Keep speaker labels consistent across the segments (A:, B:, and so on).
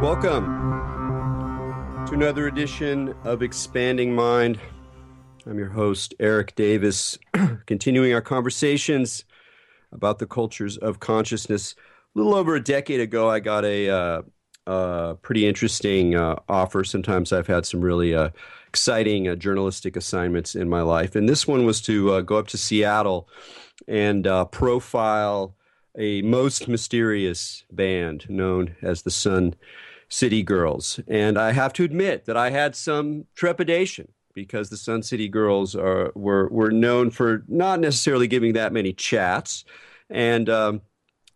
A: Welcome to another edition of Expanding Mind. I'm your host, Erik Davis, continuing our conversations about the cultures of consciousness. A little over a decade ago, I got a uh, uh, pretty interesting uh, offer. Sometimes I've had some really uh, exciting uh, journalistic assignments in my life. And this one was to uh, go up to Seattle and profile a most mysterious band known as the Sun City Girls. And I have to admit that I had some trepidation because the Sun City Girls are, were, were known for not necessarily giving that many chats and um,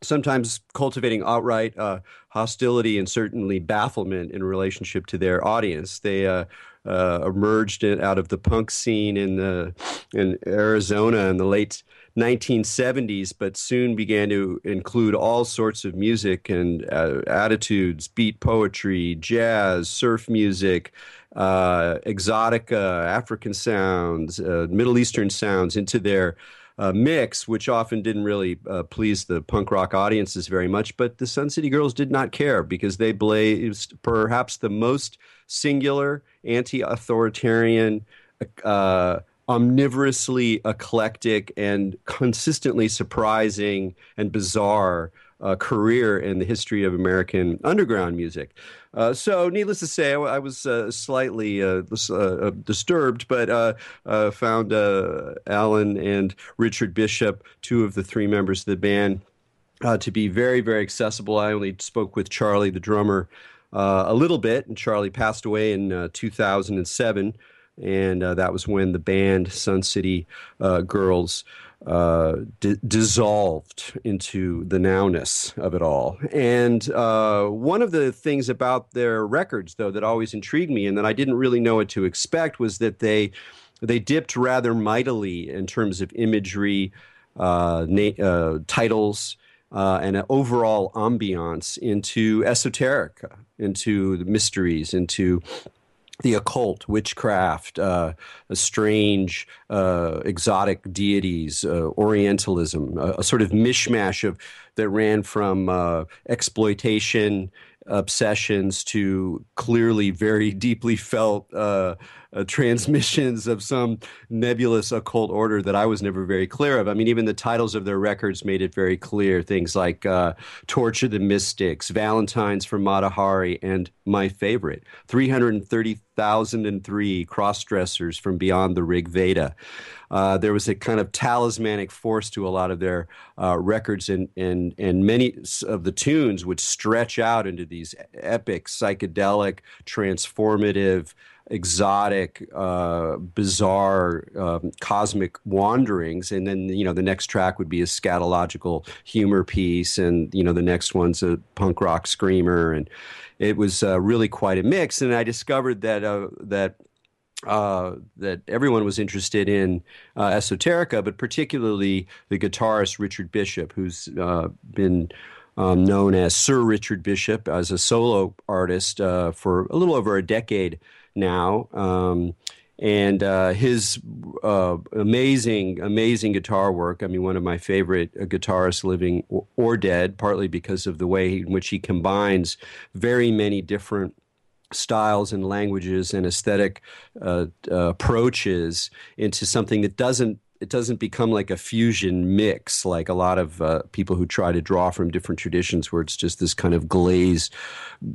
A: sometimes cultivating outright uh, hostility and certainly bafflement in relationship to their audience. They uh, uh, emerged out of the punk scene in, the, in Arizona in the late 1970s, but soon began to include all sorts of music and uh, attitudes, beat poetry, jazz, surf music, uh, exotica, African sounds, uh, Middle Eastern sounds into their uh, mix, which often didn't really uh, please the punk rock audiences very much. But the Sun City Girls did not care because they blazed perhaps the most singular, anti authoritarian, uh, omnivorously eclectic and consistently surprising and bizarre uh, career in the history of American underground music. Uh, so, needless to say, I, I was uh, slightly uh, uh, disturbed, but uh, found Alan and Richard Bishop, two of the three members of the band, to be very, very accessible. I only spoke with Charlie, the drummer, a little bit, and Charlie passed away in 2007 and uh, that was when the band Sun City uh, Girls uh, d- dissolved into the nowness of it all. And uh, one of the things about their records, though, that always intrigued me and that I didn't really know what to expect was that they they dipped rather mightily in terms of imagery, uh, na- uh, titles. and an overall ambiance into esoterica, into the mysteries, into the occult, witchcraft, uh, strange, uh, exotic deities, uh, Orientalism, a, a, sort of mishmash of that ran from uh, exploitation obsessions to clearly very deeply felt uh, transmissions of some nebulous occult order that I was never very clear of. I mean, even the titles of their records made it very clear. Things like uh, Torture the Mystics, Valentine's for Mata Hari, and my favorite, 330,003 cross-dressers from beyond the Rig Veda. Uh, there was a kind of talismanic force to a lot of their uh, records, and, and, and many of the tunes would stretch out into these epic, psychedelic, transformative, exotic, uh, bizarre, um, cosmic wanderings, and then you know the next track would be a scatological humor piece, and you know the next one's a punk rock screamer, and it was uh, really quite a mix. And I discovered that uh, that. Uh, that everyone was interested in uh, esoterica, but particularly the guitarist Richard Bishop, who's uh, been um, known as Sir Richard Bishop as a solo artist uh, for a little over a decade now. Um, and uh, his uh, amazing, amazing guitar work. I mean, one of my favorite uh, guitarists, living or, or, dead, partly because of the way in which he combines very many different styles and languages and aesthetic uh, uh, approaches into something that doesn't it doesn't become like a fusion mix like a lot of uh, people who try to draw from different traditions where it's just this kind of glazed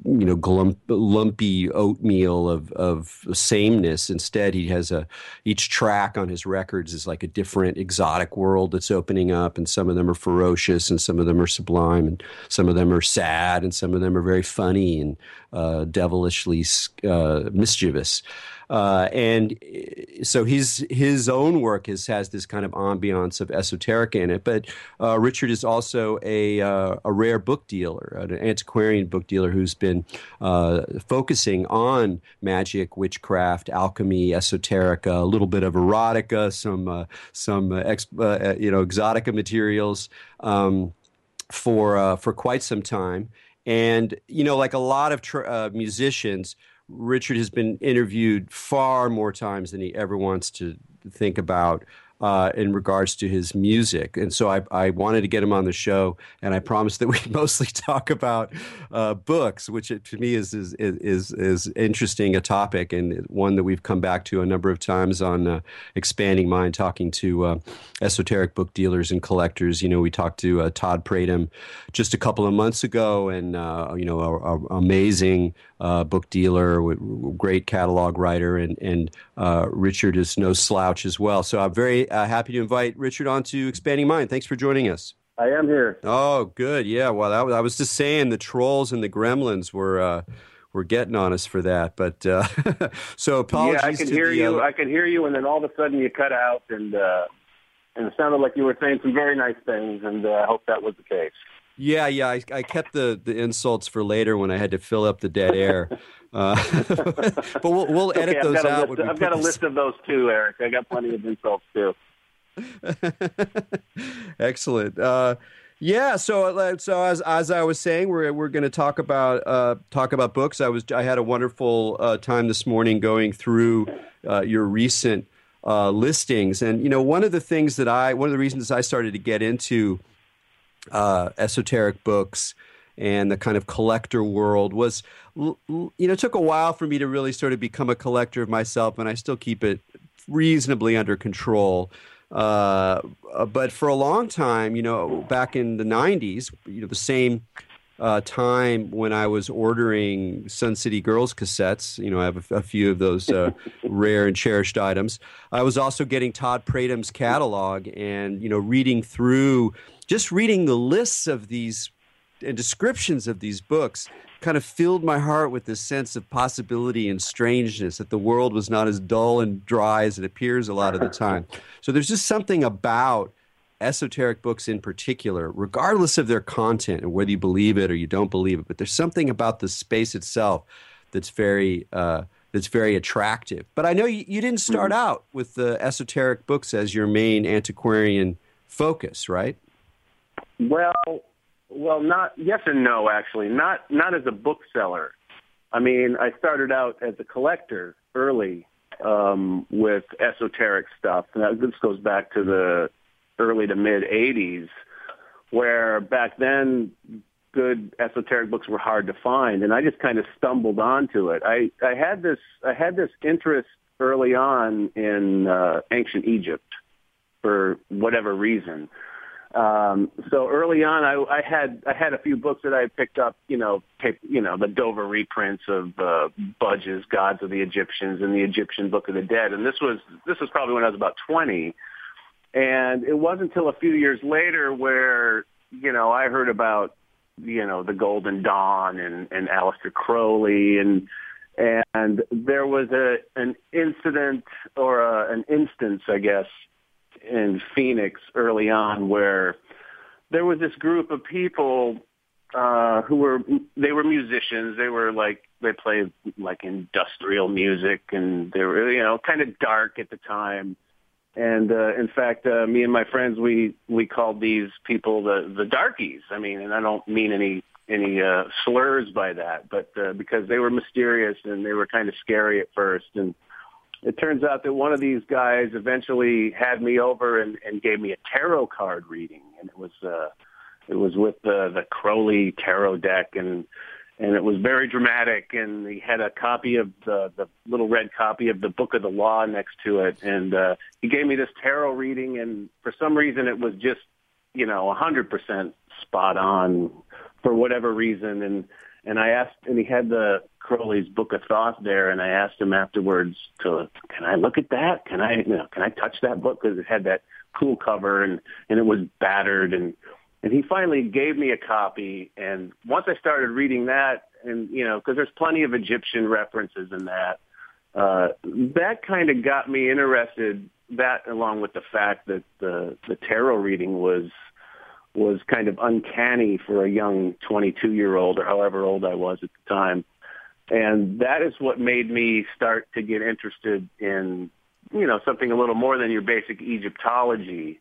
A: you know glump, lumpy oatmeal of, of sameness. Instead he has a each track on his records is like a different exotic world that's opening up and some of them are ferocious and some of them are sublime and some of them are sad and some of them are very funny and uh, devilishly uh, mischievous uh, and uh, so his his own work has has this kind of ambiance of esoteric in it. But uh, Richard is also a uh, a rare book dealer, an antiquarian book dealer who's been uh, focusing on magic, witchcraft, alchemy, esoterica, a little bit of erotica, some uh, some ex, you know exotica materials. Um, for for quite some time, and you know, like a lot of tr- musicians, Richard has been interviewed far more times than he ever wants to think about. Uh, in regards to his music. And so I, I wanted to get him on the show, and I promised that we'd mostly talk about uh, books, which to me is, is, is, is interesting a topic and one that we've come back to a number of times on uh, Expanding Mind, talking to uh, esoteric book dealers and collectors. You know, we talked to uh, Todd Pratum just a couple of months ago, and, uh, you know, a amazing book dealer, great catalog writer, and, and Richard is no slouch as well. So I'm very uh, happy to invite Richard on to Expanding Mind. Thanks for joining us.
B: I am here.
A: Oh, good. Yeah. Well, that, I was just saying the trolls and the gremlins were uh, were getting on us for that. But uh, so apologies.
B: Yeah, I can hear
A: the,
B: you.
A: uh,
B: I can hear you, and then all of a sudden you cut out, and uh, and it sounded like you were saying some very nice things, and uh, I hope that was the case.
A: Yeah, yeah. I, I kept the, the insults for later when I had to fill up the dead air. Uh, but we'll, we'll edit
B: okay,
A: those out.
B: List, I've got a
A: this...
B: list of those too, Eric. I got plenty of insults too.
A: Excellent. Uh, yeah. So, uh, so as as I was saying, we're we're going to talk about uh, talk about books. I was I had a wonderful uh, time this morning going through uh, your recent uh, listings, and you know, one of the things that I one of the reasons I started to get into esoteric books and the kind of collector world was you know took a while for me to really sort of become a collector of myself and i still keep it reasonably under control. Uh, but for a long time you know back in the 90s you know the same uh, time when I was ordering Sun City Girls cassettes. You know, I have a, a few of those uh, rare and cherished items. I was also getting Todd Pratum's catalog and, you know, reading through, just reading the lists of these and descriptions of these books kind of filled my heart with this sense of possibility and strangeness that the world was not as dull and dry as it appears a lot of the time. So there's just something about esoteric books in particular, regardless of their content and whether you believe it or you don't believe it, but there's something about the space itself that's very uh, that's very attractive. But I know you, you didn't start
B: Mm-hmm.
A: out with the esoteric books as your main antiquarian focus, right?
B: Well, well, not yes and no. Actually, not not as a bookseller. I mean, I started out as a collector early um, with esoteric stuff. Now, this goes back to the early to mid '80s, where back then good esoteric books were hard to find, and I just kind of stumbled onto it. I I had this I had this interest early on in uh, ancient Egypt for whatever reason. Um, so early on, I, I had I had a few books that I picked up, you know, tape, you know, the Dover reprints of uh, Budge's Gods of the Egyptians and the Egyptian Book of the Dead, and this was this was probably when I was about twenty, and it wasn't until a few years later where you know I heard about you know the Golden Dawn and and Aleister Crowley. And and there was a an incident or a, an instance, I guess, in Phoenix early on where there was this group of people uh who were they were musicians. They were like they played like industrial music and they were you know kind of dark at the time and uh in fact uh me and my friends we we called these people the the darkies. I mean and i don't mean any any uh slurs by that but uh, because they were mysterious and they were kind of scary at first. And it turns out that one of these guys eventually had me over and, and gave me a tarot card reading, and it was uh, it was with the the Crowley tarot deck, and and it was very dramatic. And he had a copy of the the little red copy of the Book of the Law next to it, and uh, he gave me this tarot reading, and for some reason it was just you know a hundred percent spot on for whatever reason, and and I asked, and he had the Crowley's Book of Thoth there, and I asked him afterwards to, can I look at that? Can I, you know, can I touch that book because it had that cool cover and and it was battered, and and he finally gave me a copy, and once I started reading that, and you know, because there's plenty of Egyptian references in that, uh, that kind of got me interested. That along with the fact that the the tarot reading was was kind of uncanny for a young 22 year old or however old I was at the time. And that is what made me start to get interested in, you know, something a little more than your basic Egyptology.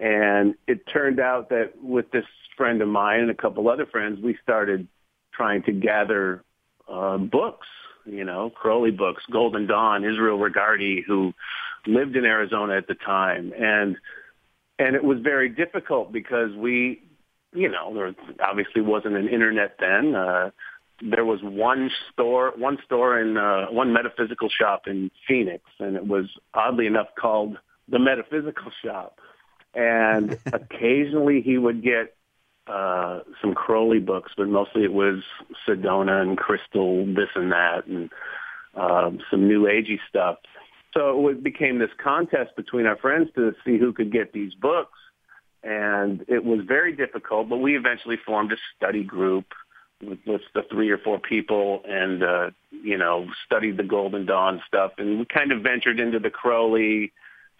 B: And it turned out that with this friend of mine and a couple other friends, we started trying to gather uh, books, you know, Crowley books, Golden Dawn, Israel Regardie, who lived in Arizona at the time, and and it was very difficult because we, you know, there obviously wasn't an internet then. Uh, there was one store, one store in uh, one metaphysical shop in Phoenix, and it was oddly enough called the Metaphysical Shop. And occasionally he would get uh, some Crowley books, but mostly it was Sedona and Crystal, this and that, and um, some New Agey stuff. So it became this contest between our friends to see who could get these books. And it was very difficult, but we eventually formed a study group with, with the three or four people and, uh, you know, studied the Golden Dawn stuff. And we kind of ventured into the Crowley.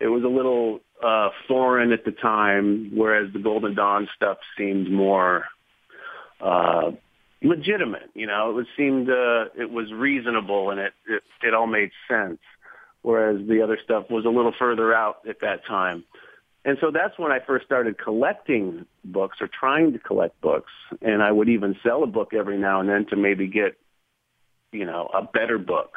B: It was a little uh, foreign at the time, whereas the Golden Dawn stuff seemed more uh, legitimate. You know, it was, seemed uh, it was reasonable and it, it it all made sense, whereas the other stuff was a little further out at that time. And so that's when I first started collecting books or trying to collect books. And I would even sell a book every now and then to maybe get, you know, a better book.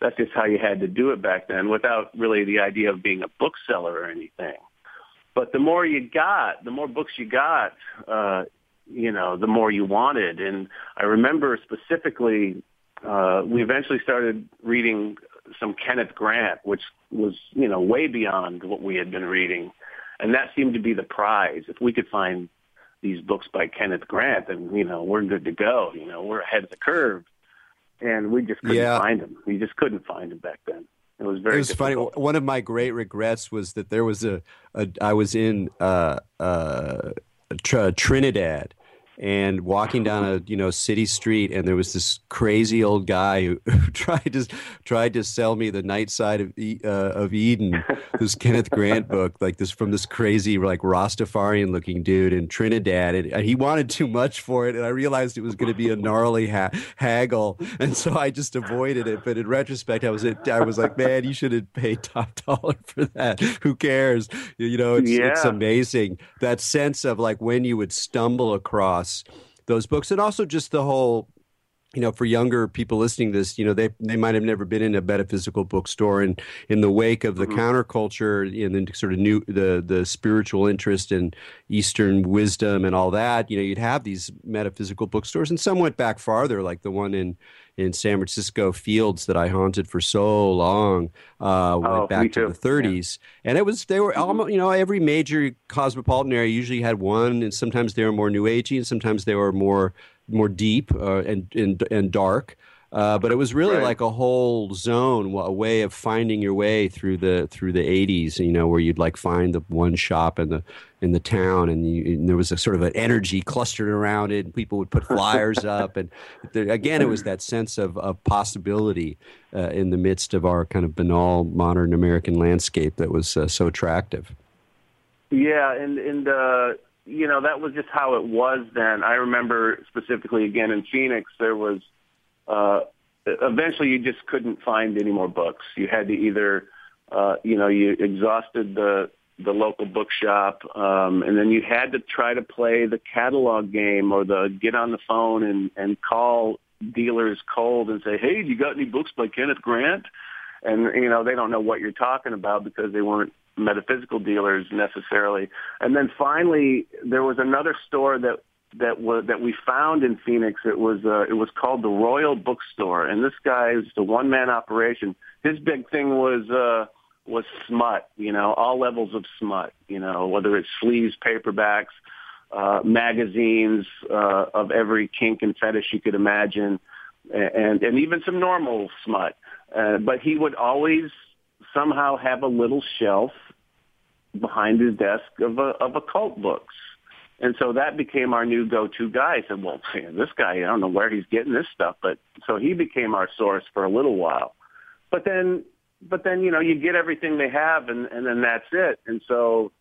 B: That's just how you had to do it back then without really the idea of being a bookseller or anything. But the more you got, the more books you got, uh, you know, the more you wanted. And I remember specifically, uh, we eventually started reading some Kenneth Grant, which was, you know, way beyond what we had been reading. And that seemed to be the prize. If we could find these books by Kenneth Grant, then, you know, we're good to go. You know, we're ahead of the curve. And we just couldn't yeah. find him. We just couldn't find him back then. It was very. It was
A: difficult. funny. One of my great regrets was that there was a, a I was in uh, uh, Trinidad, and walking down a you know city street and there was this crazy old guy who, who tried to tried to sell me the night side of uh, of eden this kenneth grant book like this from this crazy like rastafarian looking dude in trinidad and, he wanted too much for it and i realized it was going to be a gnarly ha- haggle and so i just avoided it but in retrospect i was i was like man you should have paid top dollar for that who cares you know it's, yeah. it's amazing that sense of like when you would stumble across across those books. And also just the whole you know, for younger people listening to this, you know, they they might have never been in a metaphysical bookstore, and in the wake of the mm-hmm. counterculture and then sort of new the the spiritual interest in Eastern wisdom and all that, you know, you'd have these metaphysical bookstores, and some went back farther, like the one in in San Francisco Fields that I haunted for so long, uh, went oh, back to the 30s, yeah. and it was they were mm-hmm. almost you know every major cosmopolitan area usually had one, and sometimes they were more new agey, and sometimes they were more more deep uh, and, and and dark. Uh, but it was really right. like a whole zone, a way of finding your way through the through the '80s. You know, where you'd like find the one shop in the in the town, and, you, and there was a sort of an energy clustered around it. And people would put flyers up, and there, again, it was that sense of of possibility uh, in the midst of our kind of banal modern American landscape that was uh, so attractive.
B: Yeah, and and uh, you know, that was just how it was then. I remember specifically again in Phoenix, there was, uh, eventually you just couldn't find any more books. You had to either, uh, you know, you exhausted the, the local bookshop, um, and then you had to try to play the catalog game or the get on the phone and, and call dealers cold and say, hey, you got any books by Kenneth Grant? And, you know, they don't know what you're talking about because they weren't metaphysical dealers necessarily. And then finally, there was another store that that was that we found in Phoenix. It was uh, it was called the Royal Bookstore, and this guy is a one man operation. His big thing was uh, was smut. You know, all levels of smut. You know, whether it's sleeves, paperbacks, uh, magazines uh, of every kink and fetish you could imagine, and and even some normal smut. Uh, but he would always somehow have a little shelf behind his desk of, a, of occult books. And so that became our new go-to guy. I said, well, man, this guy, I don't know where he's getting this stuff, but so he became our source for a little while. But then, but then, you know, you get everything they have and, and then that's it. And so,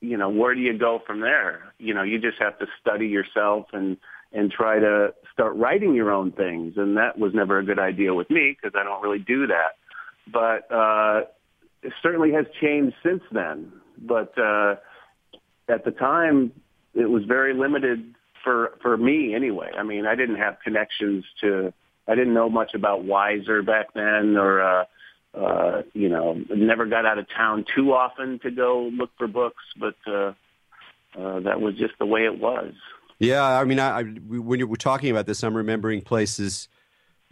B: you know, where do you go from there? You know, you just have to study yourself and, and try to start writing your own things. And that was never a good idea with me because I don't really do that. But, uh, it certainly has changed since then but uh, at the time, it was very limited for for me anyway. I mean, I didn't have connections to. I didn't know much about Weiser back then, or uh, uh, you know, never got out of town too often to go look for books, but uh, uh, that was just the way it was.
A: Yeah, I mean, I, I when you were talking about this, I'm remembering places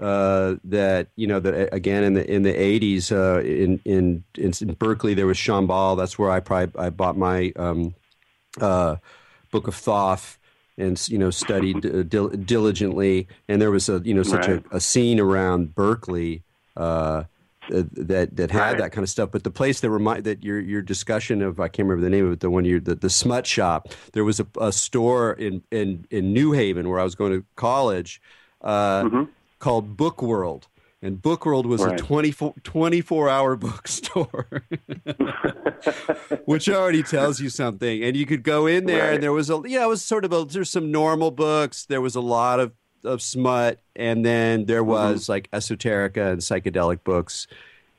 A: uh, that you know that again in the in the 80s uh, in, in in Berkeley there was Shambhala. That's where I probably I bought my um, uh, book of Thoth and you know studied uh, dil- diligently. And there was a you know such right. a, a, scene around Berkeley. Uh, that that had right. that kind of stuff. But the place that remind that your your discussion of I can't remember the name of it, the one you the, the smut shop. There was a, a store in, in in New Haven where I was going to college uh, mm-hmm. called Book World. And Book World was right. a 24, 24 hour bookstore, which already tells you something. And you could go in there, right. and there was a, yeah, it was sort of a, there's some normal books. There was a lot of of smut, and then there mm-hmm. was mm-hmm. like esoterica and psychedelic books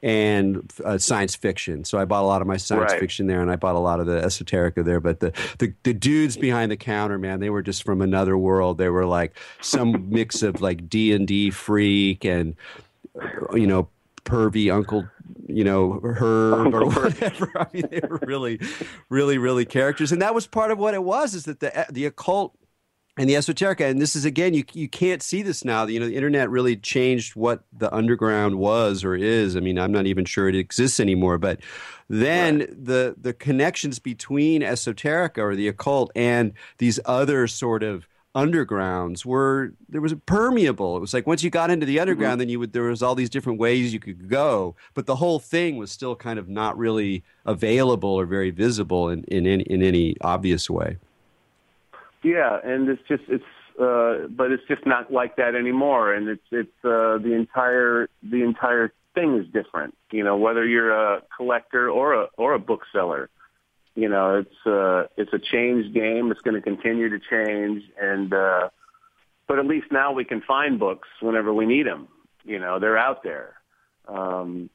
A: and uh, science fiction. So I bought a lot of my science right. fiction there, and I bought a lot of the esoterica there. But the, the the dudes behind the counter, man, they were just from another world. They were like some mix of like D and D freak and you know pervy uncle you know herb or whatever. I mean they were really really really characters. And that was part of what it was is that the the occult and the esoterica. And this is again you you can't see this now. You know the internet really changed what the underground was or is. I mean i'm not even sure it exists anymore. But then right. the the connections between esoterica or the occult and these other sort of undergrounds were there was a permeable it was like once you got into the underground mm-hmm. then you would there was all these different ways you could go but the whole thing was still kind of not really available or very visible in in any, in any obvious way
B: yeah, and it's just it's uh, but it's just not like that anymore, and it's it's uh, the entire the entire thing is different. You know, whether you're a collector or a or a bookseller, you know, it's uh, it's a changed game. It's going to continue to change, and uh, but at least now we can find books whenever we need them. You know, they're out there. Um,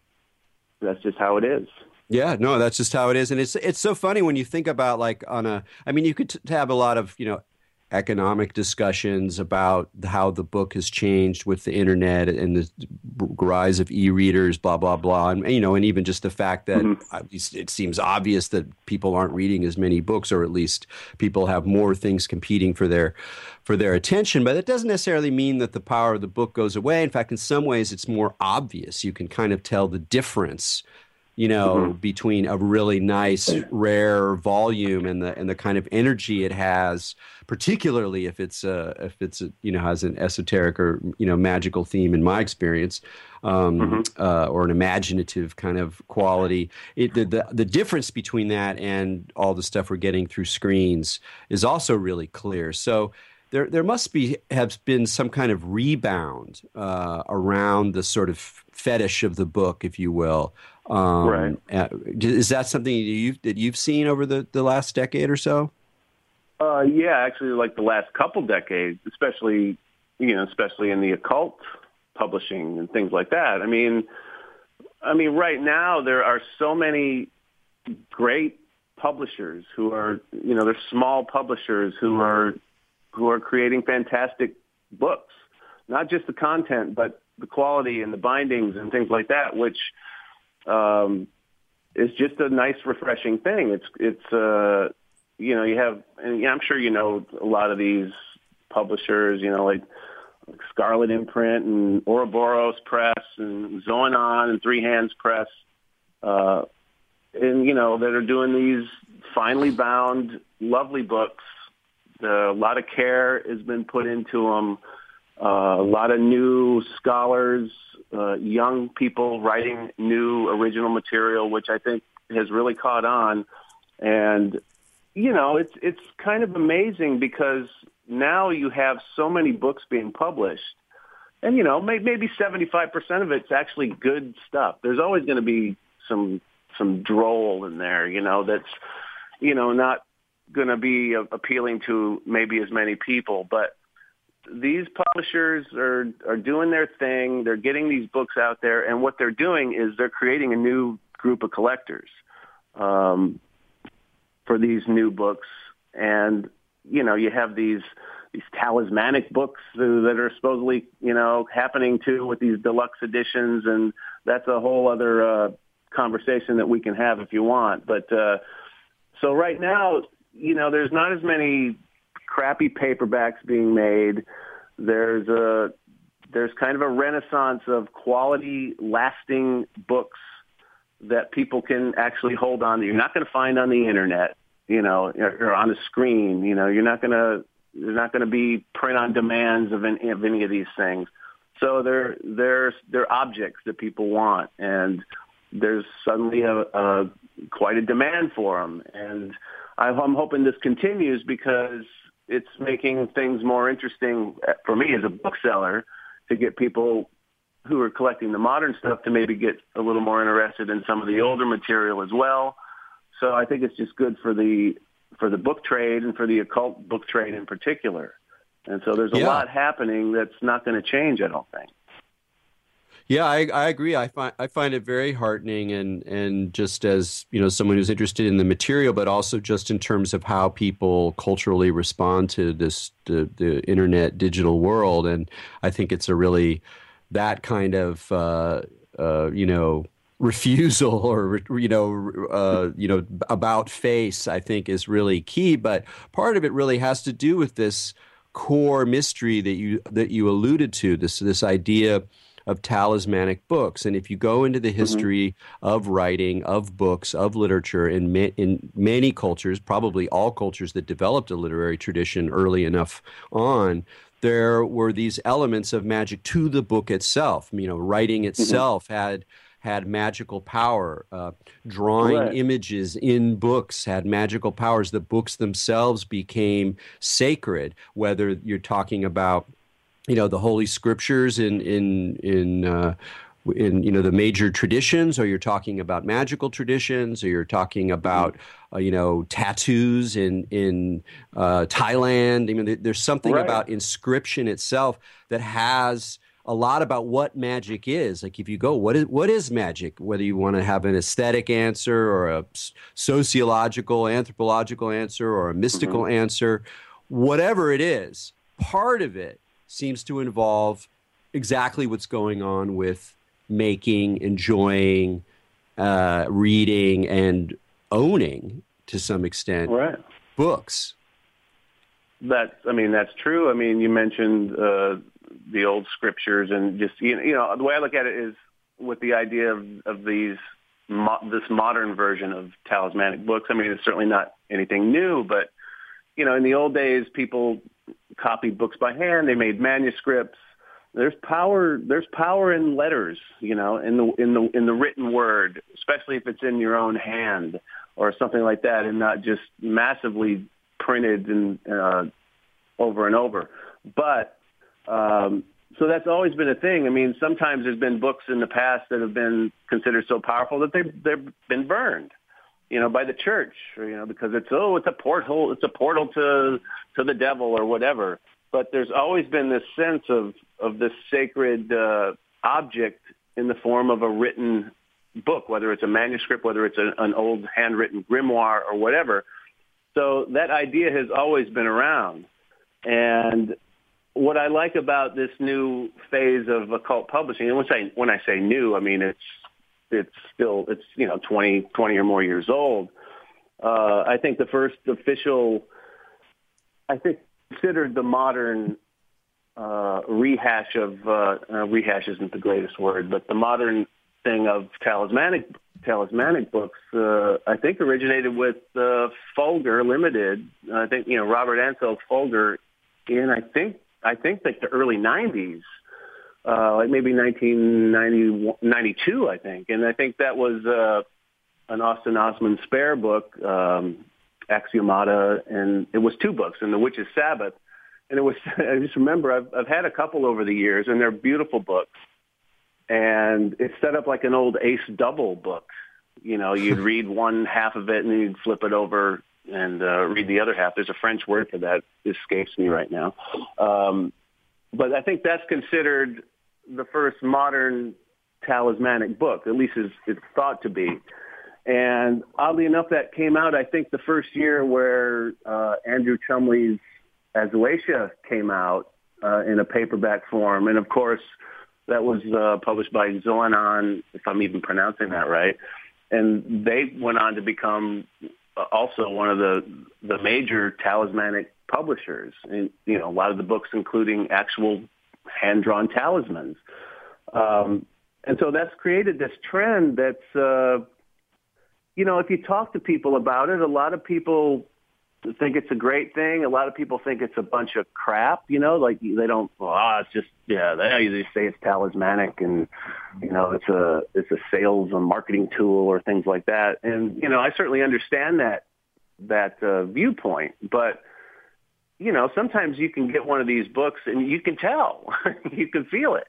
B: that's just how it is.
A: Yeah, no, that's just how it is, and it's it's so funny when you think about like on a. I mean, you could t- have a lot of you know economic discussions about how the book has changed with the internet and the rise of e-readers, blah blah blah, and you know, and even just the fact that mm-hmm. it seems obvious that people aren't reading as many books, or at least people have more things competing for their for their attention. But it doesn't necessarily mean that the power of the book goes away. In fact, in some ways, it's more obvious. You can kind of tell the difference you know, mm-hmm. between a really nice, rare volume and the and the kind of energy it has, particularly if it's a, if it's a, you know has an esoteric or you know magical theme. In my experience, um, mm-hmm. uh, or an imaginative kind of quality. It, the, the, the difference between that and all the stuff we're getting through screens is also really clear. So there there must be have been some kind of rebound uh, around the sort of fetish of the book, if you will, um, right. Is that something that you've, that you've seen over the, the last decade or so?
B: Uh, yeah, actually, like the last couple decades, especially you know, especially in the occult publishing and things like that. I mean, I mean, right now there are so many great publishers who are, you know, they're small publishers who are who are creating fantastic books. Not just the content, but the quality and the bindings and things like that, which um, is just a nice, refreshing thing. It's it's uh, you know you have, and I'm sure you know a lot of these publishers. You know, like, like Scarlet Imprint and Ouroboros Press and Xoanon and Three Hands Press, uh, and you know that are doing these finely bound, lovely books. a lot of care has been put into them. Uh, a lot of new scholars uh, young people writing new original material, which I think has really caught on. And you know, it's it's kind of amazing because now you have so many books being published, and you know, maybe seventy five percent of it's actually good stuff. There's always going to be some some droll in there, you know, that's you know not going to be appealing to maybe as many people, but these publishers are are doing their thing. They're getting these books out there, and what they're doing is they're creating a new group of collectors um, for these new books. And you know, you have these these talismanic books that are supposedly you know happening too with these deluxe editions, and that's a whole other uh, conversation that we can have if you want. But uh, so right now, you know, there's not as many crappy paperbacks being made. There's a there's kind of a renaissance of quality, lasting books that people can actually hold on that You're not going to find on the internet, you know, or on a screen. You know, you're not going to there's not going to be print on demands of any, of any of these things. So they're they're they're objects that people want, and there's suddenly a, a quite a demand for them. And I'm hoping this continues because it's making things more interesting for me as a bookseller to get people who are collecting the modern stuff to maybe get a little more interested in some of the older material as well. So I think it's just good for the for the book trade and for the occult book trade in particular. And so there's a yeah. lot happening that's not going to change, I don't think.
A: Yeah, I, I agree. I find I find it very heartening, and and just as you know, someone who's interested in the material, but also just in terms of how people culturally respond to this the, the internet digital world, and I think it's a really that kind of uh, uh, you know refusal or you know uh, you know about face I think is really key. But part of it really has to do with this core mystery that you that you alluded to. This this idea of talismanic books. And if you go into the mm-hmm. history mm-hmm. of writing, of books, of literature in, ma- in many cultures, probably all cultures that developed a literary tradition early enough on, there were these elements of magic to the book itself. You know, writing mm-hmm. itself mm-hmm. had had magical power. Uh, drawing right. images in books had magical powers. The books themselves became sacred, whether you're talking about you know the holy scriptures in in in uh, in you know the major traditions, or you're talking about magical traditions, or you're talking about uh, you know tattoos in in uh, Thailand. I mean, there's something right. about inscription itself that has a lot about what magic is. Like if you go, what is what is magic? Whether you want to have an aesthetic answer or a sociological, anthropological answer or a mystical mm-hmm. answer, whatever it is, part of it seems to involve exactly what's going on with making, enjoying, uh, reading, and owning to some extent
B: right.
A: books.
B: That's, I mean, that's true. I mean, you mentioned uh, the old scriptures, and just you know, the way I look at it is with the idea of, of these mo- this modern version of talismanic books. I mean, it's certainly not anything new, but you know, in the old days, people copied books by hand. They made manuscripts. There's power. There's power in letters, you know, in the in the in the written word, especially if it's in your own hand or something like that, and not just massively printed and uh, over and over. But um, so that's always been a thing. I mean, sometimes there's been books in the past that have been considered so powerful that they've they've been burned you know, by the church, or, you know, because it's oh, it's a portal, it's a portal to to the devil or whatever. But there's always been this sense of of this sacred uh, object in the form of a written book, whether it's a manuscript, whether it's a, an old handwritten grimoire or whatever. So that idea has always been around, and what I like about this new phase of occult publishing, and when I when I say new, I mean it's it's still it's you know 20 20 or more years old. Uh, I think the first official, I think considered the modern uh, rehash of uh, uh, rehash isn't the greatest word, but the modern thing of talismanic talismanic books. Uh, I think originated with uh, Fulgur Limited. I think you know Robert Ansell Fulgur in I think I think like the early '90s uh, like maybe 1992, I think. And I think that was uh, an Austin Osman Spare book, um, Axiomata, and it was two books, and The Witch's Sabbath. And it was, I just remember, I've, I've had a couple over the years, and they're beautiful books. And it's set up like an old Ace Double book. You know, you'd read one half of it, and then you'd flip it over and uh, read the other half. There's a French word for that. It escapes me right now. Um, but I think that's considered the first modern talismanic book, at least it's, it's thought to be. And oddly enough, that came out, I think, the first year where uh, Andrew Chumbley's Azoëtia came out uh, in a paperback form. And of course, That was uh, published by Xoanon, if I'm even pronouncing that right. And they went on to become uh, also one of the the major talismanic publishers. And you know, a lot of the books, including actual hand drawn talismans. Um, and so that's created this trend that's, uh, you know, if you talk to people about it, a lot of people think it's a great thing. A lot of people think it's a bunch of crap, you know, like they don't, oh, it's just, yeah, they just say it's talismanic and, you know, it's a, it's a sales and marketing tool or things like that. And, you know, I certainly understand that, that uh, viewpoint, but, you know, sometimes you can get one of these books and you can tell, you can feel it.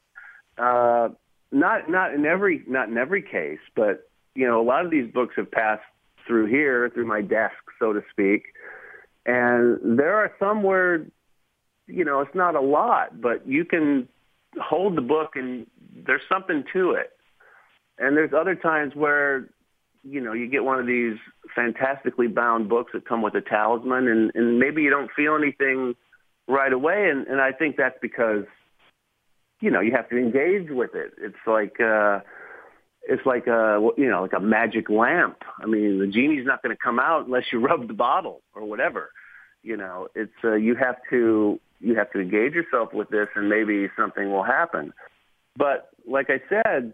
B: Uh, not, not in every, not in every case, but, you know, a lot of these books have passed through here, through my desk, so to speak and there are some where, you know, it's not a lot, but you can hold the book and there's something to it. And there's other times where, you know, you get one of these fantastically bound books that come with a talisman and, and maybe you don't feel anything right away. And, and I think that's because, you know, you have to engage with it. It's like, uh, it's like a you know like a magic lamp. I mean, the genie's not going to come out unless you rub the bottle or whatever. You know, it's uh, you have to you have to engage yourself with this, and maybe something will happen. But like I said,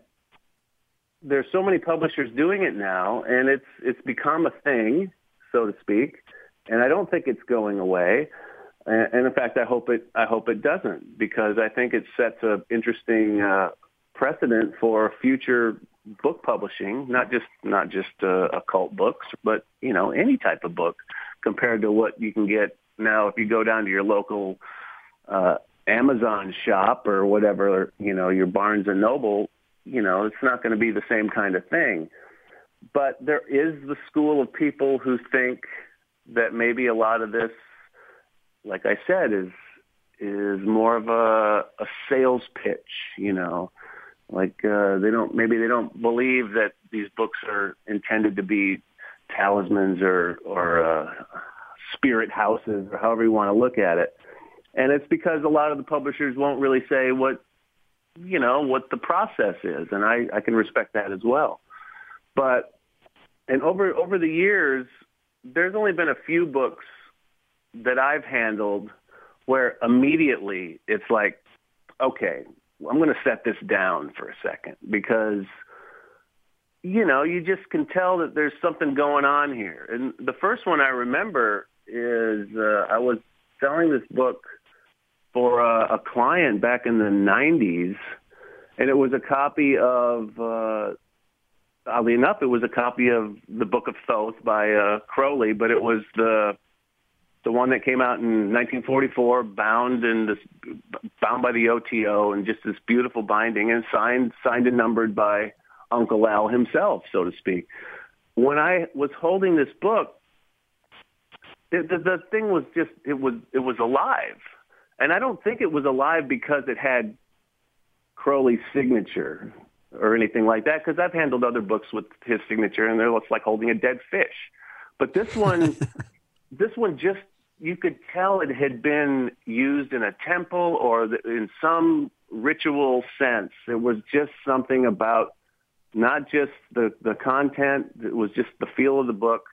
B: there's so many publishers doing it now, and it's it's become a thing, so to speak. And I don't think it's going away. And in fact, I hope it I hope it doesn't because I think it sets an interesting uh, precedent for future book publishing, not just not just uh, occult books, but you know any type of book compared to what you can get now if you go down to your local uh, Amazon shop or whatever, you know, your Barnes and Noble, you know, it's not going to be the same kind of thing. But there is the school of people who think that maybe a lot of this, like I said, is is more of a, a sales pitch, you know, like uh, they don't maybe they don't believe that these books are intended to be talismans or or uh, spirit houses or however you want to look at it. And it's because a lot of the publishers won't really say what you know what the process is, and I, I can respect that as well. But and over over the years, there's only been a few books that I've handled where immediately it's like, okay, I'm going to set this down for a second because you know you just can tell that there's something going on here. And the first one I remember is uh, I was selling this book for a, a client back in the 90s, and it was a copy of. Uh, oddly enough, it was a copy of the Book of Thoth by uh, Crowley, but it was the the one that came out in 1944, bound in this, bound by the OTO, and just this beautiful binding, and signed, signed and numbered by Uncle Al himself, so to speak. When I was holding this book, the, the, the thing was just it was it was alive, and I don't think it was alive because it had Crowley's signature or anything like that. Because I've handled other books with his signature, and they're it's like holding a dead fish. But this one, this one just you could tell it had been used in a temple or in some ritual sense. It was just something about not just the, the content, it was just the feel of the book.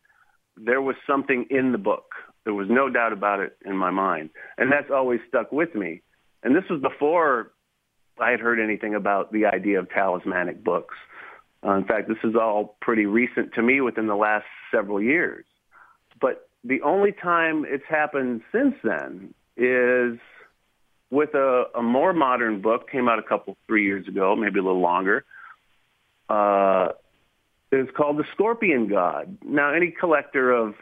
B: There was something in the book. There was no doubt about it in my mind. And that's always stuck with me. And this was before I had heard anything about the idea of talismanic books. Uh, in fact, this is all pretty recent to me within the last several years. But the only time it's happened since then is with a, a more modern book, came out a couple, three years ago, maybe a little longer. Uh, it's called The Scorpion God. Now, any collector of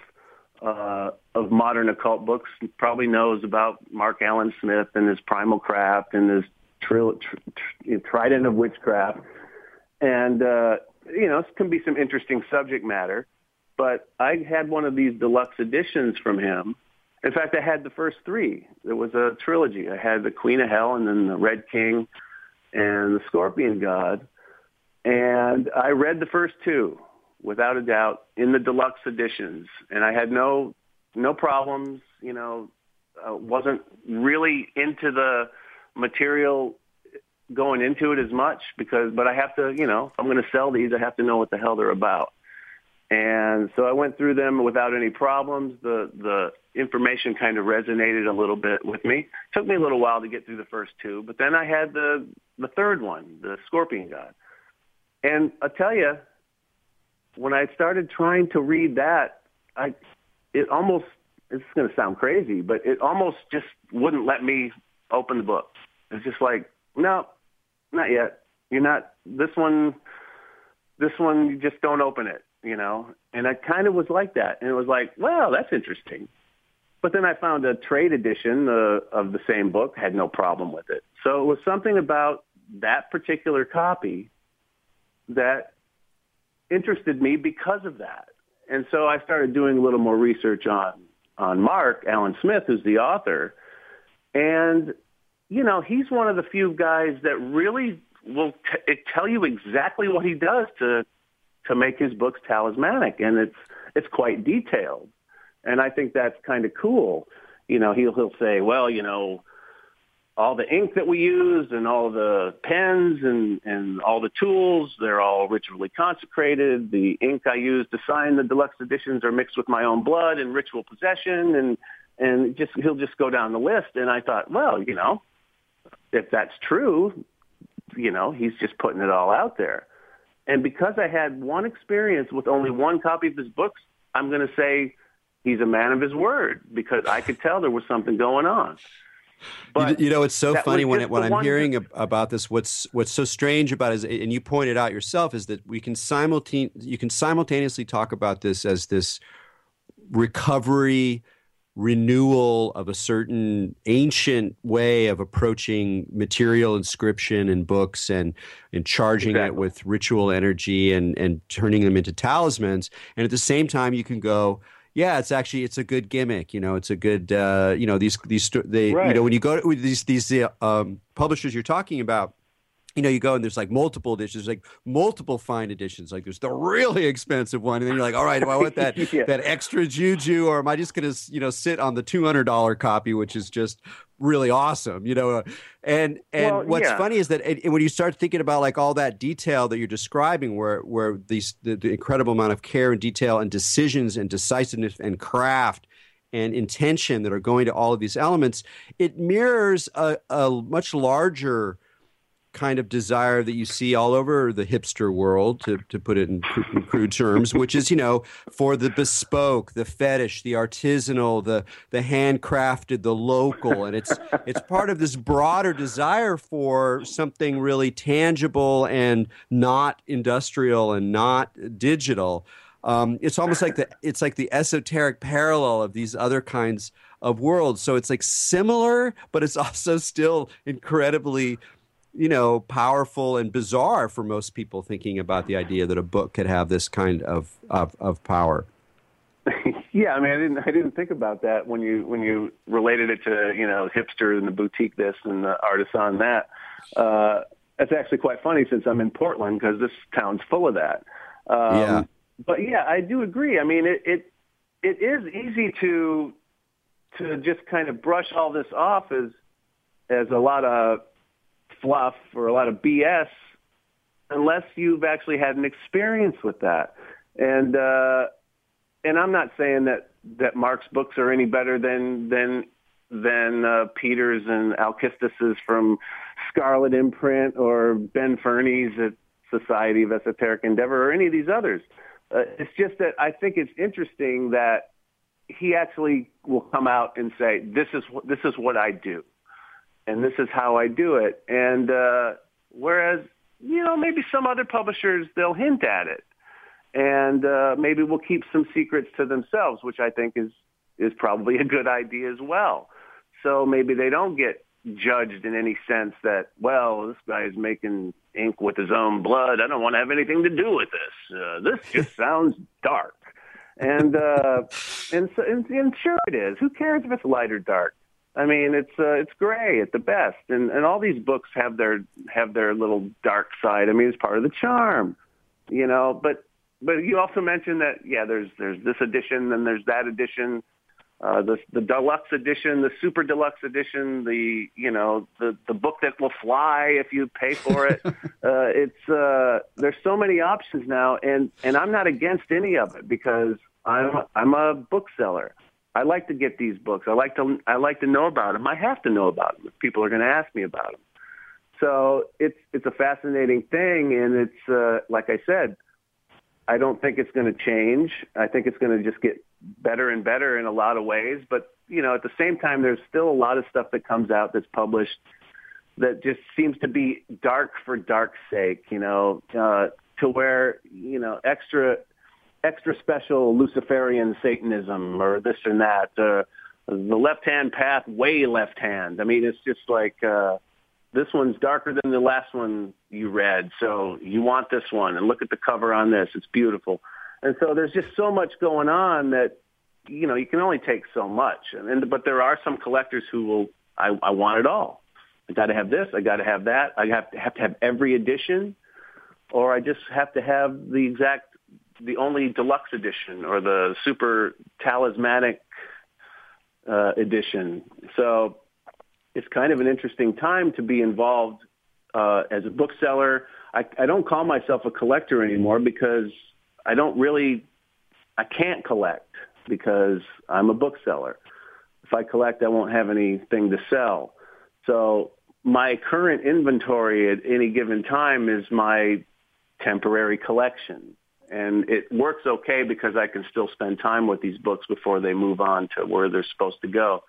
B: uh, of modern occult books probably knows about Mark Alan Smith and his Primal Craft and his tri- tri- Trident of Witchcraft. And, uh, you know, it can be some interesting subject matter but I had one of these deluxe editions from him. In fact, I had the first three. It was a trilogy. I had the Queen of Hell and then the Red King and the Scorpion God. And I read the first two without a doubt in the deluxe editions. And I had no, no problems, you know, uh, wasn't really into the material going into it as much because, but I have to, you know, I'm going to sell these, I have to know what the hell they're about. And so I went through them without any problems. The the information kind of resonated a little bit with me. It took me a little while to get through the first two, but then I had the the third one, the Scorpion God. And I tell you, when I started trying to read that, I it almost it's going to sound crazy, but it almost just wouldn't let me open the book. It's just like, no, not yet. You're not this one. This one, you just don't open it, you know. And I kind of was like that, and it was like, well, that's interesting. But then I found a trade edition uh, of the same book, had no problem with it. So it was something about that particular copy that interested me because of that. And so I started doing a little more research on on Mark Alan Smith, who's the author, and you know he's one of the few guys that really will t- eh, tell you exactly what he does to to make his books talismanic, and it's it's quite detailed, and I think that's kind of cool. You know, he'll he'll say, well, you know, all the ink that we use and all the pens and, and all the tools, they're all ritually consecrated. The ink I use to sign the deluxe editions are mixed with my own blood and ritual possession and, and just, he'll just go down the list. And I thought, well, you know, if that's true, you know, he's just putting it all out there. And because I had one experience with only one copy of his books, I'm going to say he's a man of his word because I could tell there was something going on.
A: But you, you know, it's so funny when it, when I'm hearing about this. What's what's so strange about it is, and you pointed out yourself, is that we can simultane you can simultaneously talk about this as this recovery renewal of a certain ancient way of approaching material inscription and books and and charging exactly. it with ritual energy and and turning them into talismans and at the same time you can go yeah, it's actually it's a good gimmick. You know, it's a good uh, you know these these they right. you know when you go to these these uh, um, publishers you're talking about. You know, you go and there's like multiple editions, like multiple fine editions. Like there's the really expensive one, and then you're like, all right, do I want that yeah. that extra juju, or am I just going to you know sit on the two hundred dollar copy, which is just really awesome, you know. Uh, and and well, what's yeah. funny is that it, when you start thinking about like all that detail that you're describing, where where these the, the incredible amount of care and detail and decisions and decisiveness and craft and intention that are going to all of these elements, it mirrors a, a much larger kind of desire that you see all over the hipster world, to, to put it in, in crude terms, which is, you know, for the bespoke, the fetish, the artisanal, the the handcrafted, the local, and it's it's part of this broader desire for something really tangible and not industrial and not digital. Um, it's almost like the it's like the esoteric parallel of these other kinds of worlds. So it's like similar, but it's also still incredibly you know, powerful and bizarre for most people thinking about the idea that a book could have this kind of of, of power.
B: yeah, I mean, I didn't I didn't think about that when you when you related it to you know hipster and the boutique this and the artisan that. Uh, that's actually quite funny since I'm in Portland because this town's full of that. Um, yeah. But yeah, I do agree. I mean, it, it it is easy to to just kind of brush all this off as as a lot of fluff or a lot of BS unless you've actually had an experience with that. And uh, and I'm not saying that that Mark's books are any better than than than uh, Peters and Alkistis's from Scarlet Imprint or Ben Fernee's at Society of Esoteric Endeavor or any of these others. Uh, it's just that I think it's interesting that he actually will come out and say, "This is this is what I do." And this is how I do it. And uh, whereas, you know, maybe some other publishers, they'll hint at it. And uh, maybe we'll keep some secrets to themselves, which I think is, is probably a good idea as well. So maybe they don't get judged in any sense that, well, this guy is making ink with his own blood. I don't want to have anything to do with this. Uh, this just sounds dark. And, uh, and, so, and, and sure it is. Who cares if it's light or dark? I mean, it's uh, it's gray at the best, and and all these books have their have their little dark side. I mean, it's part of the charm, you know. But but you also mentioned that yeah, there's there's this edition and there's that edition. uh, the the deluxe edition, the super deluxe edition, the you know the the book that will fly if you pay for it. uh, it's uh, there's so many options now, and and I'm not against any of it because I'm I'm a bookseller. I like to get these books. I like to I like to know about them. I have to know about them people are going to ask me about them. So it's it's a fascinating thing, and it's uh, like I said, I don't think it's going to change. I think it's going to just get better and better in a lot of ways. But, you know, at the same time, there's still a lot of stuff that comes out that's published that just seems to be dark for dark's sake, you know, uh, to where, you know, extra, extra special Luciferian Satanism or this and that, uh, the left-hand path, way left hand. I mean, it's just like, uh, this one's darker than the last one you read. So you want this one and look at the cover on this. It's beautiful. And so there's just so much going on that, you know, you can only take so much. And, and but there are some collectors who will, I, I want it all. I got to have this. I got to have that. I have to have to have every edition, or I just have to have the exact, the only deluxe edition or the super talismanic uh, edition. So it's kind of an interesting time to be involved uh, as a bookseller. I, I don't call myself a collector anymore because I don't really, I can't collect because I'm a bookseller. If I collect, I won't have anything to sell. So my current inventory at any given time is my temporary collection. And it works okay because I can still spend time with these books before they move on to where they're supposed to go.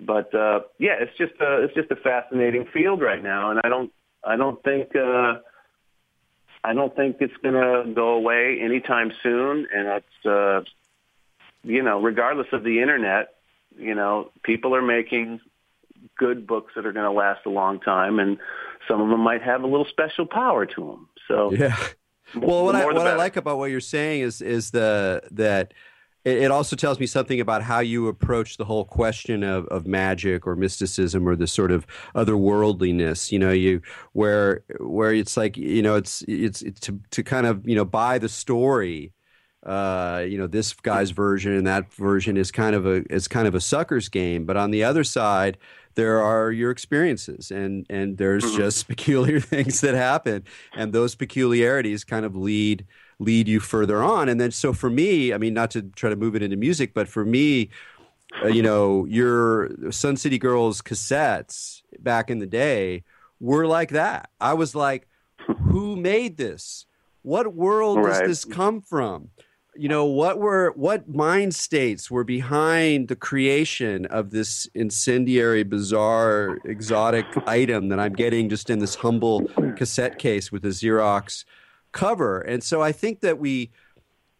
B: But uh, yeah, it's just a, it's just a fascinating field right now, and I don't I don't think uh, I don't think it's going to go away anytime soon. And it's, uh, you know, regardless of the internet, you know, people are making good books that are going to last a long time, and some of them might have a little special power to them. So
A: yeah. Well, what I what I like about what you're saying is is the that it, also tells me something about how you approach the whole question of, of magic or mysticism or the sort of otherworldliness. You know, you where where it's like you know it's it's, it's to to kind of you know buy the story. Uh, you know, this guy's version and that version is kind of a is kind of a sucker's game. But on the other side, there are your experiences and and there's mm-hmm. just peculiar things that happen and those peculiarities kind of lead lead you further on. And then, so for me, I mean, not to try to move it into music, but for me, uh, you know, your Sun City Girls cassettes back in the day were like that. I was like, who made this? What world right. does this come from? You know, what were what mind states were behind the creation of this incendiary, bizarre, exotic item that I'm getting just in this humble cassette case with a Xerox cover. And so I think that we,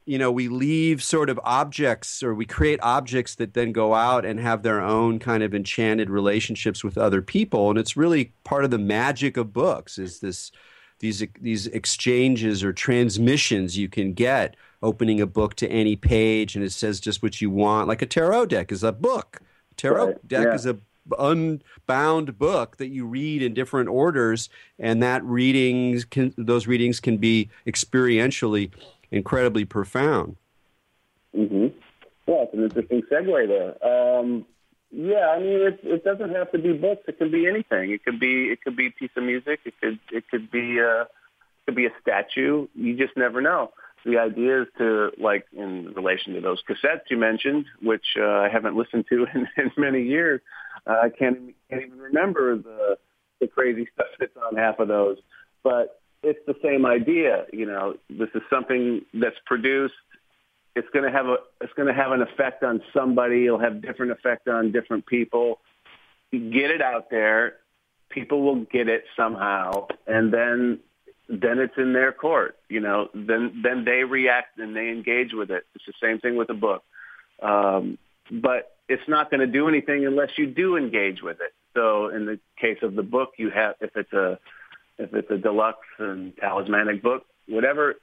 A: you know, we leave sort of objects or we create objects that then go out and have their own kind of enchanted relationships with other people. And it's really part of the magic of books is this these these exchanges or transmissions you can get opening a book to any page and it says just what you want like a tarot deck is a book tarot right. deck yeah. is a unbound book that you read in different orders, and that readings can those readings can be experientially incredibly profound.
B: Mm-hmm. Well, it's an interesting segue there. Um, yeah, I mean, it, it doesn't have to be books. It could be anything. It could be it could be a piece of music. It could it could be a it could be a statue. You just never know the idea is to, like, in relation to those cassettes you mentioned, which uh, I haven't listened to in, in many years, uh, I can't, can't even remember the the crazy stuff that's on half of those. But it's the same idea. You know, this is something that's produced. It's going to have a it's going to have an effect on somebody. It'll have different effect on different people. get it out there. People will get it somehow, and then then it's in their court. You know, then then they react and they engage with it. It's the same thing with a book. Um, but it's not going to do anything unless you do engage with it. So in the case of the book, you have if it's a if it's a deluxe and talismanic book, whatever,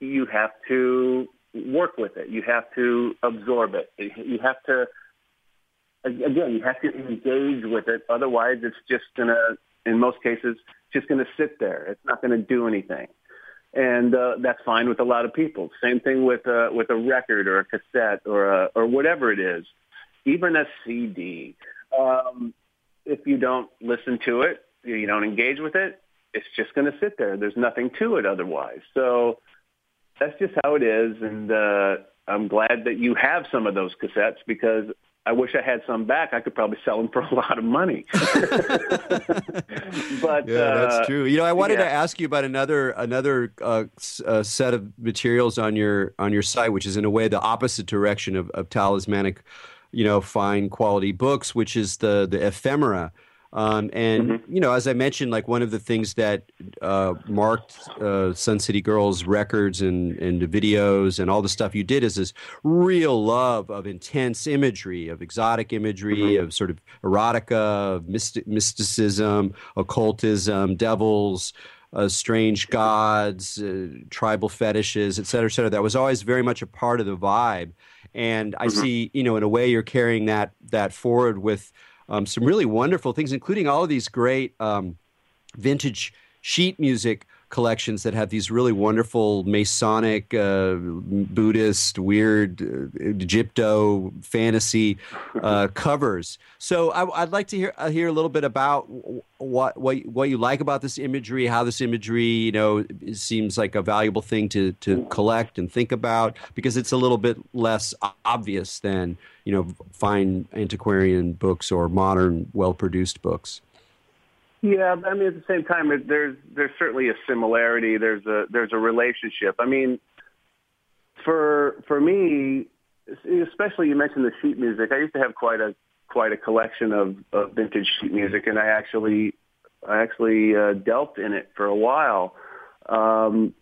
B: you have to work with it. You have to absorb it. You have to again, you have to engage with it. Otherwise, it's just to, in most cases, just going to sit there. It's not going to do anything. And uh, that's fine with a lot of people. Same thing with uh, with a record or a cassette or a, or whatever it is even a CD. Um, if you don't listen to it, you don't engage with it, it's just going to sit there. There's nothing to it otherwise. So that's just how it is. And uh, I'm glad that you have some of those cassettes because I wish I had some back. I could probably sell them for a lot of money.
A: but yeah, uh, that's true. You know, I wanted yeah. to ask you about another another uh, uh, set of materials on your on your site, which is in a way the opposite direction of, of talismanic, you know, fine quality books, which is the the ephemera. Um, and mm-hmm. you know, as I mentioned, like one of the things that uh, marked uh, Sun City Girls records and and the videos and all the stuff you did is this real love of intense imagery, of exotic imagery, mm-hmm. of sort of erotica, of mystic, mysticism, occultism, devils. Uh, strange gods, uh, tribal fetishes, et cetera, et cetera. That was always very much a part of the vibe, and I mm-hmm. see, you know, in a way, you're carrying that that forward with um, some really wonderful things, including all of these great um, vintage sheet music collections that have these really wonderful Masonic, uh, Buddhist, weird uh, Egypto fantasy uh, covers. So I, would like to hear uh, hear a little bit about what what what you like about this imagery, how this imagery, you know, seems like a valuable thing to to collect and think about because it's a little bit less obvious than you know fine antiquarian books or modern, well produced books.
B: Yeah, I mean, at the same time, there's there's certainly a similarity. There's a there's a relationship. I mean, for for me, especially you mentioned the sheet music. I used to have quite a quite a collection of, of vintage sheet music, and I actually I actually uh, dealt in it for a while. Um,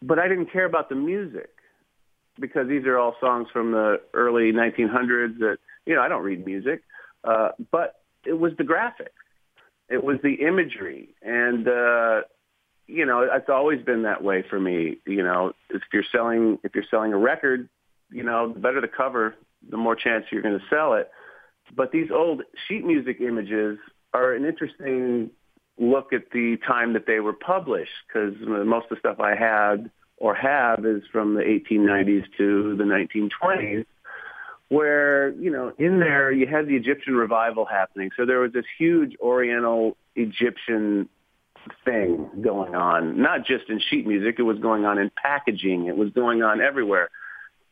B: but I didn't care about the music because these are all songs from the early 1900s. That you know, I don't read music, uh, but it was the graphics it was the imagery, and uh, you know, it's always been that way for me. You know, if you're selling if you're selling a record, you know, the better the cover, the more chance you're going to sell it. But these old sheet music images are an interesting look at the time that they were published because most of the stuff I had or have is from the 1890s to the 1920s where, you know, in there you had the Egyptian revival happening. So there was this huge Oriental Egyptian thing going on, not just in sheet music. It was going on in packaging. It was going on everywhere.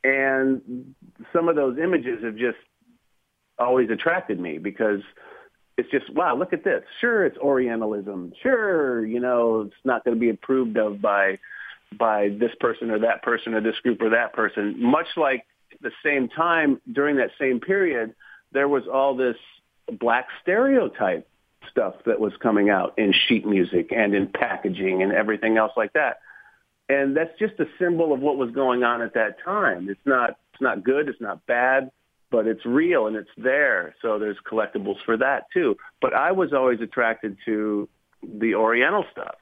B: And some of those images have just always attracted me because it's just, wow, look at this. Sure, it's Orientalism. Sure, you know, it's not going to be approved of by by this person or that person or this group or that person. Much like the same time, during that same period, there was all this black stereotype stuff that was coming out in sheet music and in packaging and everything else like that. And that's just a symbol of what was going on at that time. It's not it's not good, it's not bad, but it's real and it's there. So there's collectibles for that too. But I was always attracted to the Oriental stuff.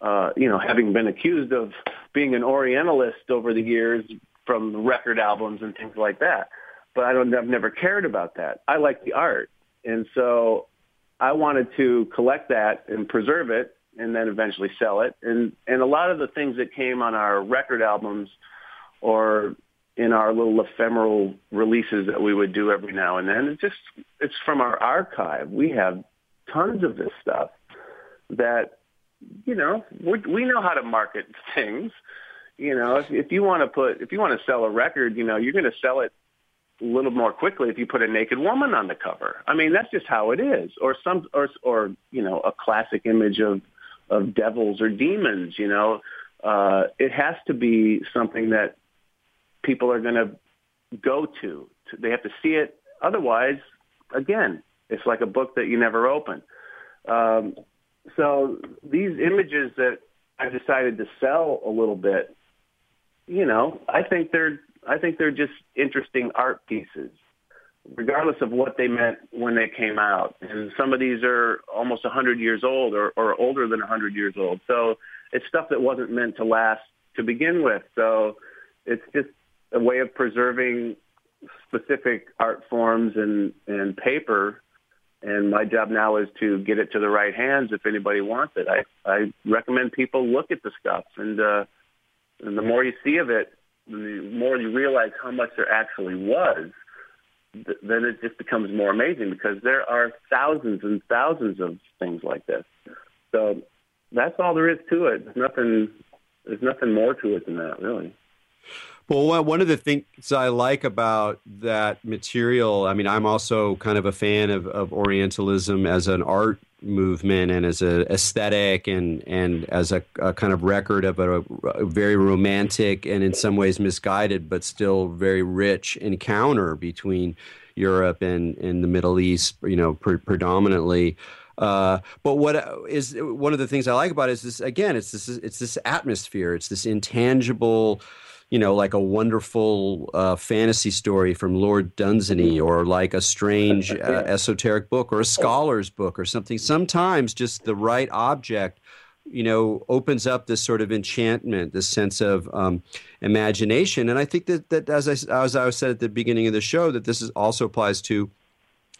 B: Uh, you know, having been accused of being an Orientalist over the years from record albums and things like that. But I don't, I've never cared about that. I like the art. And so I wanted to collect that and preserve it and then eventually sell it. And, and a lot of the things that came on our record albums or in our little ephemeral releases that we would do every now and then, it's just, it's from our archive. We have tons of this stuff that, you know, we, we know how to market things you know, if, if you want to put, if you want to sell a record, you know, you're going to sell it a little more quickly if you put a naked woman on the cover. I mean, that's just how it is. Or some, or, or, you know, a classic image of, of devils or demons, you know, uh, it has to be something that people are going to go to. They have to see it. Otherwise, again, it's like a book that you never open. Um, so these images that I decided to sell a little bit you know, I think they're I think they're just interesting art pieces, regardless of what they meant when they came out. And some of these are almost 100 years old or, or older than 100 years old. So it's stuff that wasn't meant to last to begin with. So it's just a way of preserving specific art forms and, and paper. And my job now is to get it to the right hands if anybody wants it. I, I recommend people look at the stuff and, uh, and the more you see of it, the more you realize how much there actually was. th- then it just becomes more amazing because there are thousands and thousands of things like this. So that's all there is to it. There's nothing. There's nothing more to it than that, really.
A: Well, one of the things I like about that material, I mean, I'm also kind of a fan of, of Orientalism as an art movement and as a aesthetic and, and as a, a kind of record of a, a, very romantic and in some ways misguided, but still very rich encounter between Europe and, and the Middle East, you know, pre- predominantly. Uh, but what is one of the things I like about it is this again, it's this, it's this atmosphere, it's this intangible, you know, like a wonderful uh, fantasy story from Lord Dunsany or like a strange uh, esoteric book or a scholar's book or something. Sometimes just the right object, you know, opens up this sort of enchantment, this sense of um, imagination. And I think that, that as, I, as I said at the beginning of the show, that this is also applies to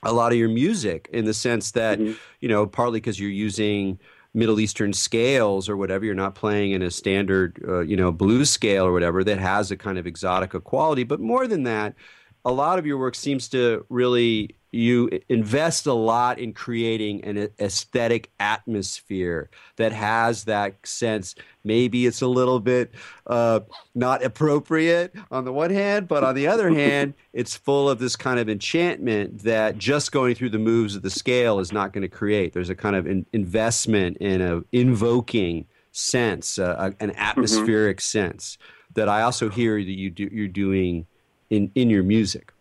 A: a lot of your music in the sense that, mm-hmm. you know, partly because you're using – Middle Eastern scales or whatever. You're not playing in a standard, uh, you know, blues scale or whatever that has a kind of exotica quality. But more than that, a lot of your work seems to really you invest a lot in creating an aesthetic atmosphere that has that sense. Maybe it's a little bit uh, not appropriate on the one hand, but on the other hand, it's full of this kind of enchantment that just going through the moves of the scale is not going to create. There's a kind of in- investment in a invoking sense, uh, an mm-hmm. atmospheric mm-hmm. sense that I also hear that you do, you're doing in, in your music.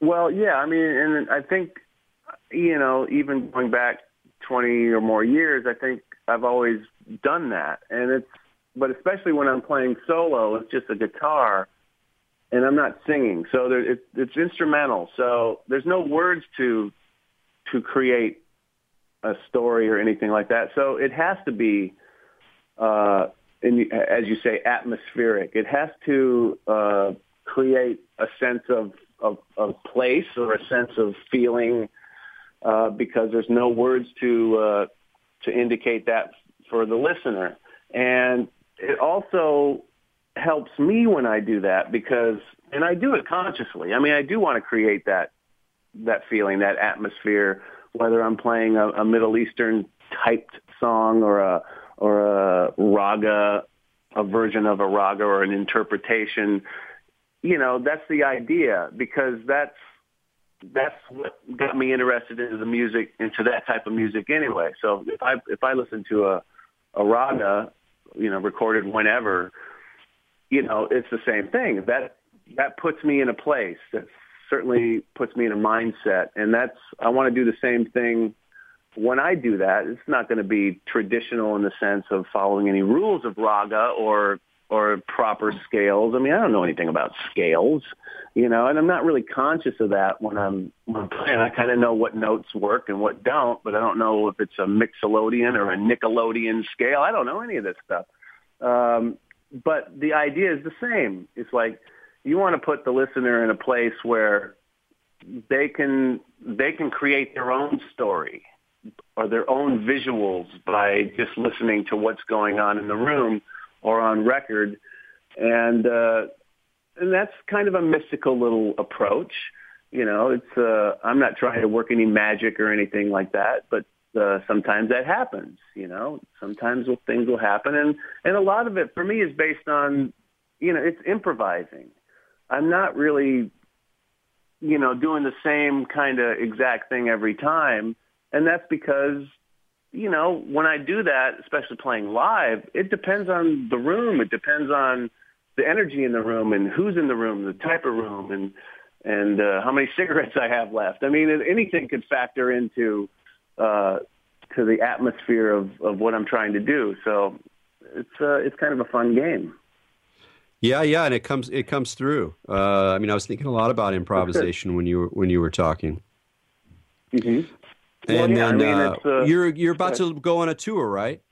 B: Well, yeah, I mean, and I think, you know, even going back 20 or more years, I think I've always done that. And it's, but especially when I'm playing solo, it's just a guitar and I'm not singing. So there, it, it's instrumental. So there's no words to, to create a story or anything like that. So it has to be, uh, in, as you say, atmospheric. It has to uh, create a sense of of, of place or a sense of feeling uh, because there's no words to uh, to indicate that for the listener. And it also helps me when I do that because, and I do it consciously. I mean, I do want to create that that feeling, that atmosphere, whether I'm playing a, a Middle Eastern typed song or a or a raga, a version of a raga or an interpretation you know, that's the idea because that's that's what got me interested into the music, into that type of music anyway. So if I if I listen to a a raga, you know, recorded whenever, you know, it's the same thing. That that puts me in a place. That certainly puts me in a mindset, and that's I want to do the same thing when I do that. It's not going to be traditional in the sense of following any rules of raga or or proper scales. I mean, I don't know anything about scales, you know, and I'm not really conscious of that when I'm, when I'm playing. I kind of know what notes work and what don't, but I don't know if it's a Mixolydian or a Nickelodeon scale. I don't know any of this stuff. Um, but the idea is the same. It's like you want to put the listener in a place where they can they can create their own story or their own visuals by just listening to what's going on in the room or on record, and uh, and that's kind of a mystical little approach. You know, it's uh, I'm not trying to work any magic or anything like that, but uh, sometimes that happens. You know, sometimes things will happen, and and a lot of it for me is based on, you know, it's improvising. I'm not really, you know, doing the same kind of exact thing every time, and that's because you know, when I do that, especially playing live, it depends on the room. It depends on the energy in the room and who's in the room, the type of room, and and uh, how many cigarettes I have left. I mean, anything could factor into uh, to the atmosphere of, of what I'm trying to do. So it's uh, it's kind of a fun game.
A: Yeah, yeah, and it comes it comes through. Uh, I mean, I was thinking a lot about improvisation when you were when you were talking.
B: Mm-hmm.
A: And well, yeah, then I mean, uh, uh, you're you're about to go on a tour, right?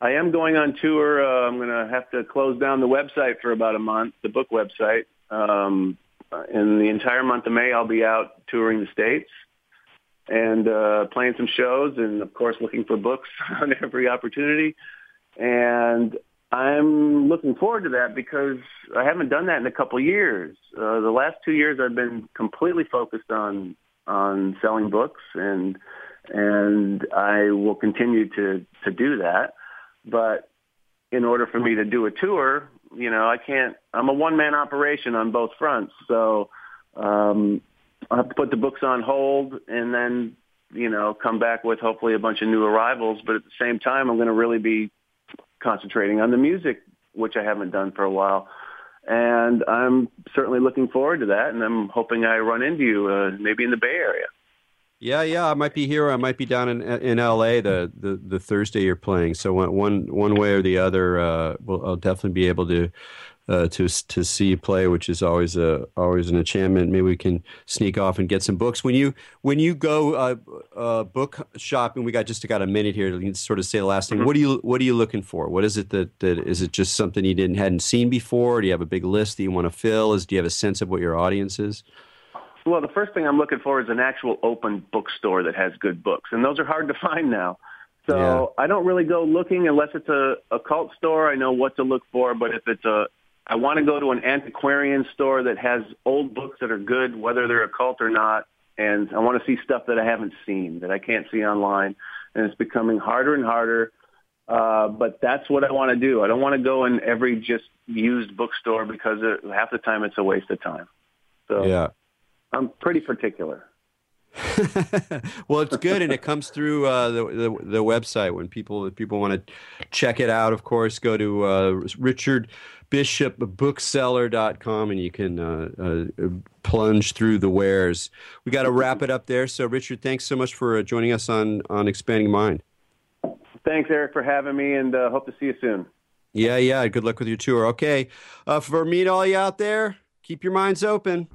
B: I am going on tour. Uh, I'm going to have to close down the website for about a month, the book website. Um, in the entire month of May, I'll be out touring the states and uh, playing some shows, and of course, looking for books on every opportunity. And I'm looking forward to that because I haven't done that in a couple of years. Uh, the last two years, I've been completely focused on on selling books, and and I will continue to to do that. But in order for me to do a tour, you know, I can't. I'm a one man operation on both fronts, so um, I have to put the books on hold, and then you know come back with hopefully a bunch of new arrivals. But at the same time, I'm going to really be concentrating on the music, which I haven't done for a while. And I'm certainly looking forward to that, and I'm hoping I run into you uh, maybe in the Bay Area.
A: Yeah, yeah, I might be here. I might be down in in L.A. the the, the Thursday you're playing. So one one way or the other, uh, well, I'll definitely be able to uh, to to see you play, which is always a always an enchantment. Maybe we can sneak off and get some books. When you when you go uh, uh, book shopping, we got just got a minute here to sort of say the last thing. Mm-hmm. What are you what are you looking for? What is it that, that is it just something you didn't hadn't seen before? Do you have a big list that you want to fill? Is do you have a sense of what your audience is?
B: Well, the first thing I'm looking for is an actual open bookstore that has good books, and those are hard to find now. So yeah. I don't really go looking unless it's a, a cult store. I know what to look for, but if it's a I want to go to an antiquarian store that has old books that are good, whether they're occult or not. And I want to see stuff that I haven't seen, that I can't see online. And it's becoming harder and harder. Uh, but that's what I want to do. I don't want to go in every just used bookstore because it, half the time it's a waste of time. So yeah. I'm pretty particular.
A: well, it's good, and it comes through uh, the, the, the website when people if people want to check it out. Of course, go to uh, richardbishopbookseller.com and you can uh, uh, plunge through the wares. We got to wrap it up there. So, Richard, thanks so much for uh, joining us on on Expanding Mind.
B: Thanks, Erik, for having me, and uh, hope to see you soon.
A: Yeah, yeah. Good luck with your tour. Okay, uh, for me and all you out there, keep your minds open.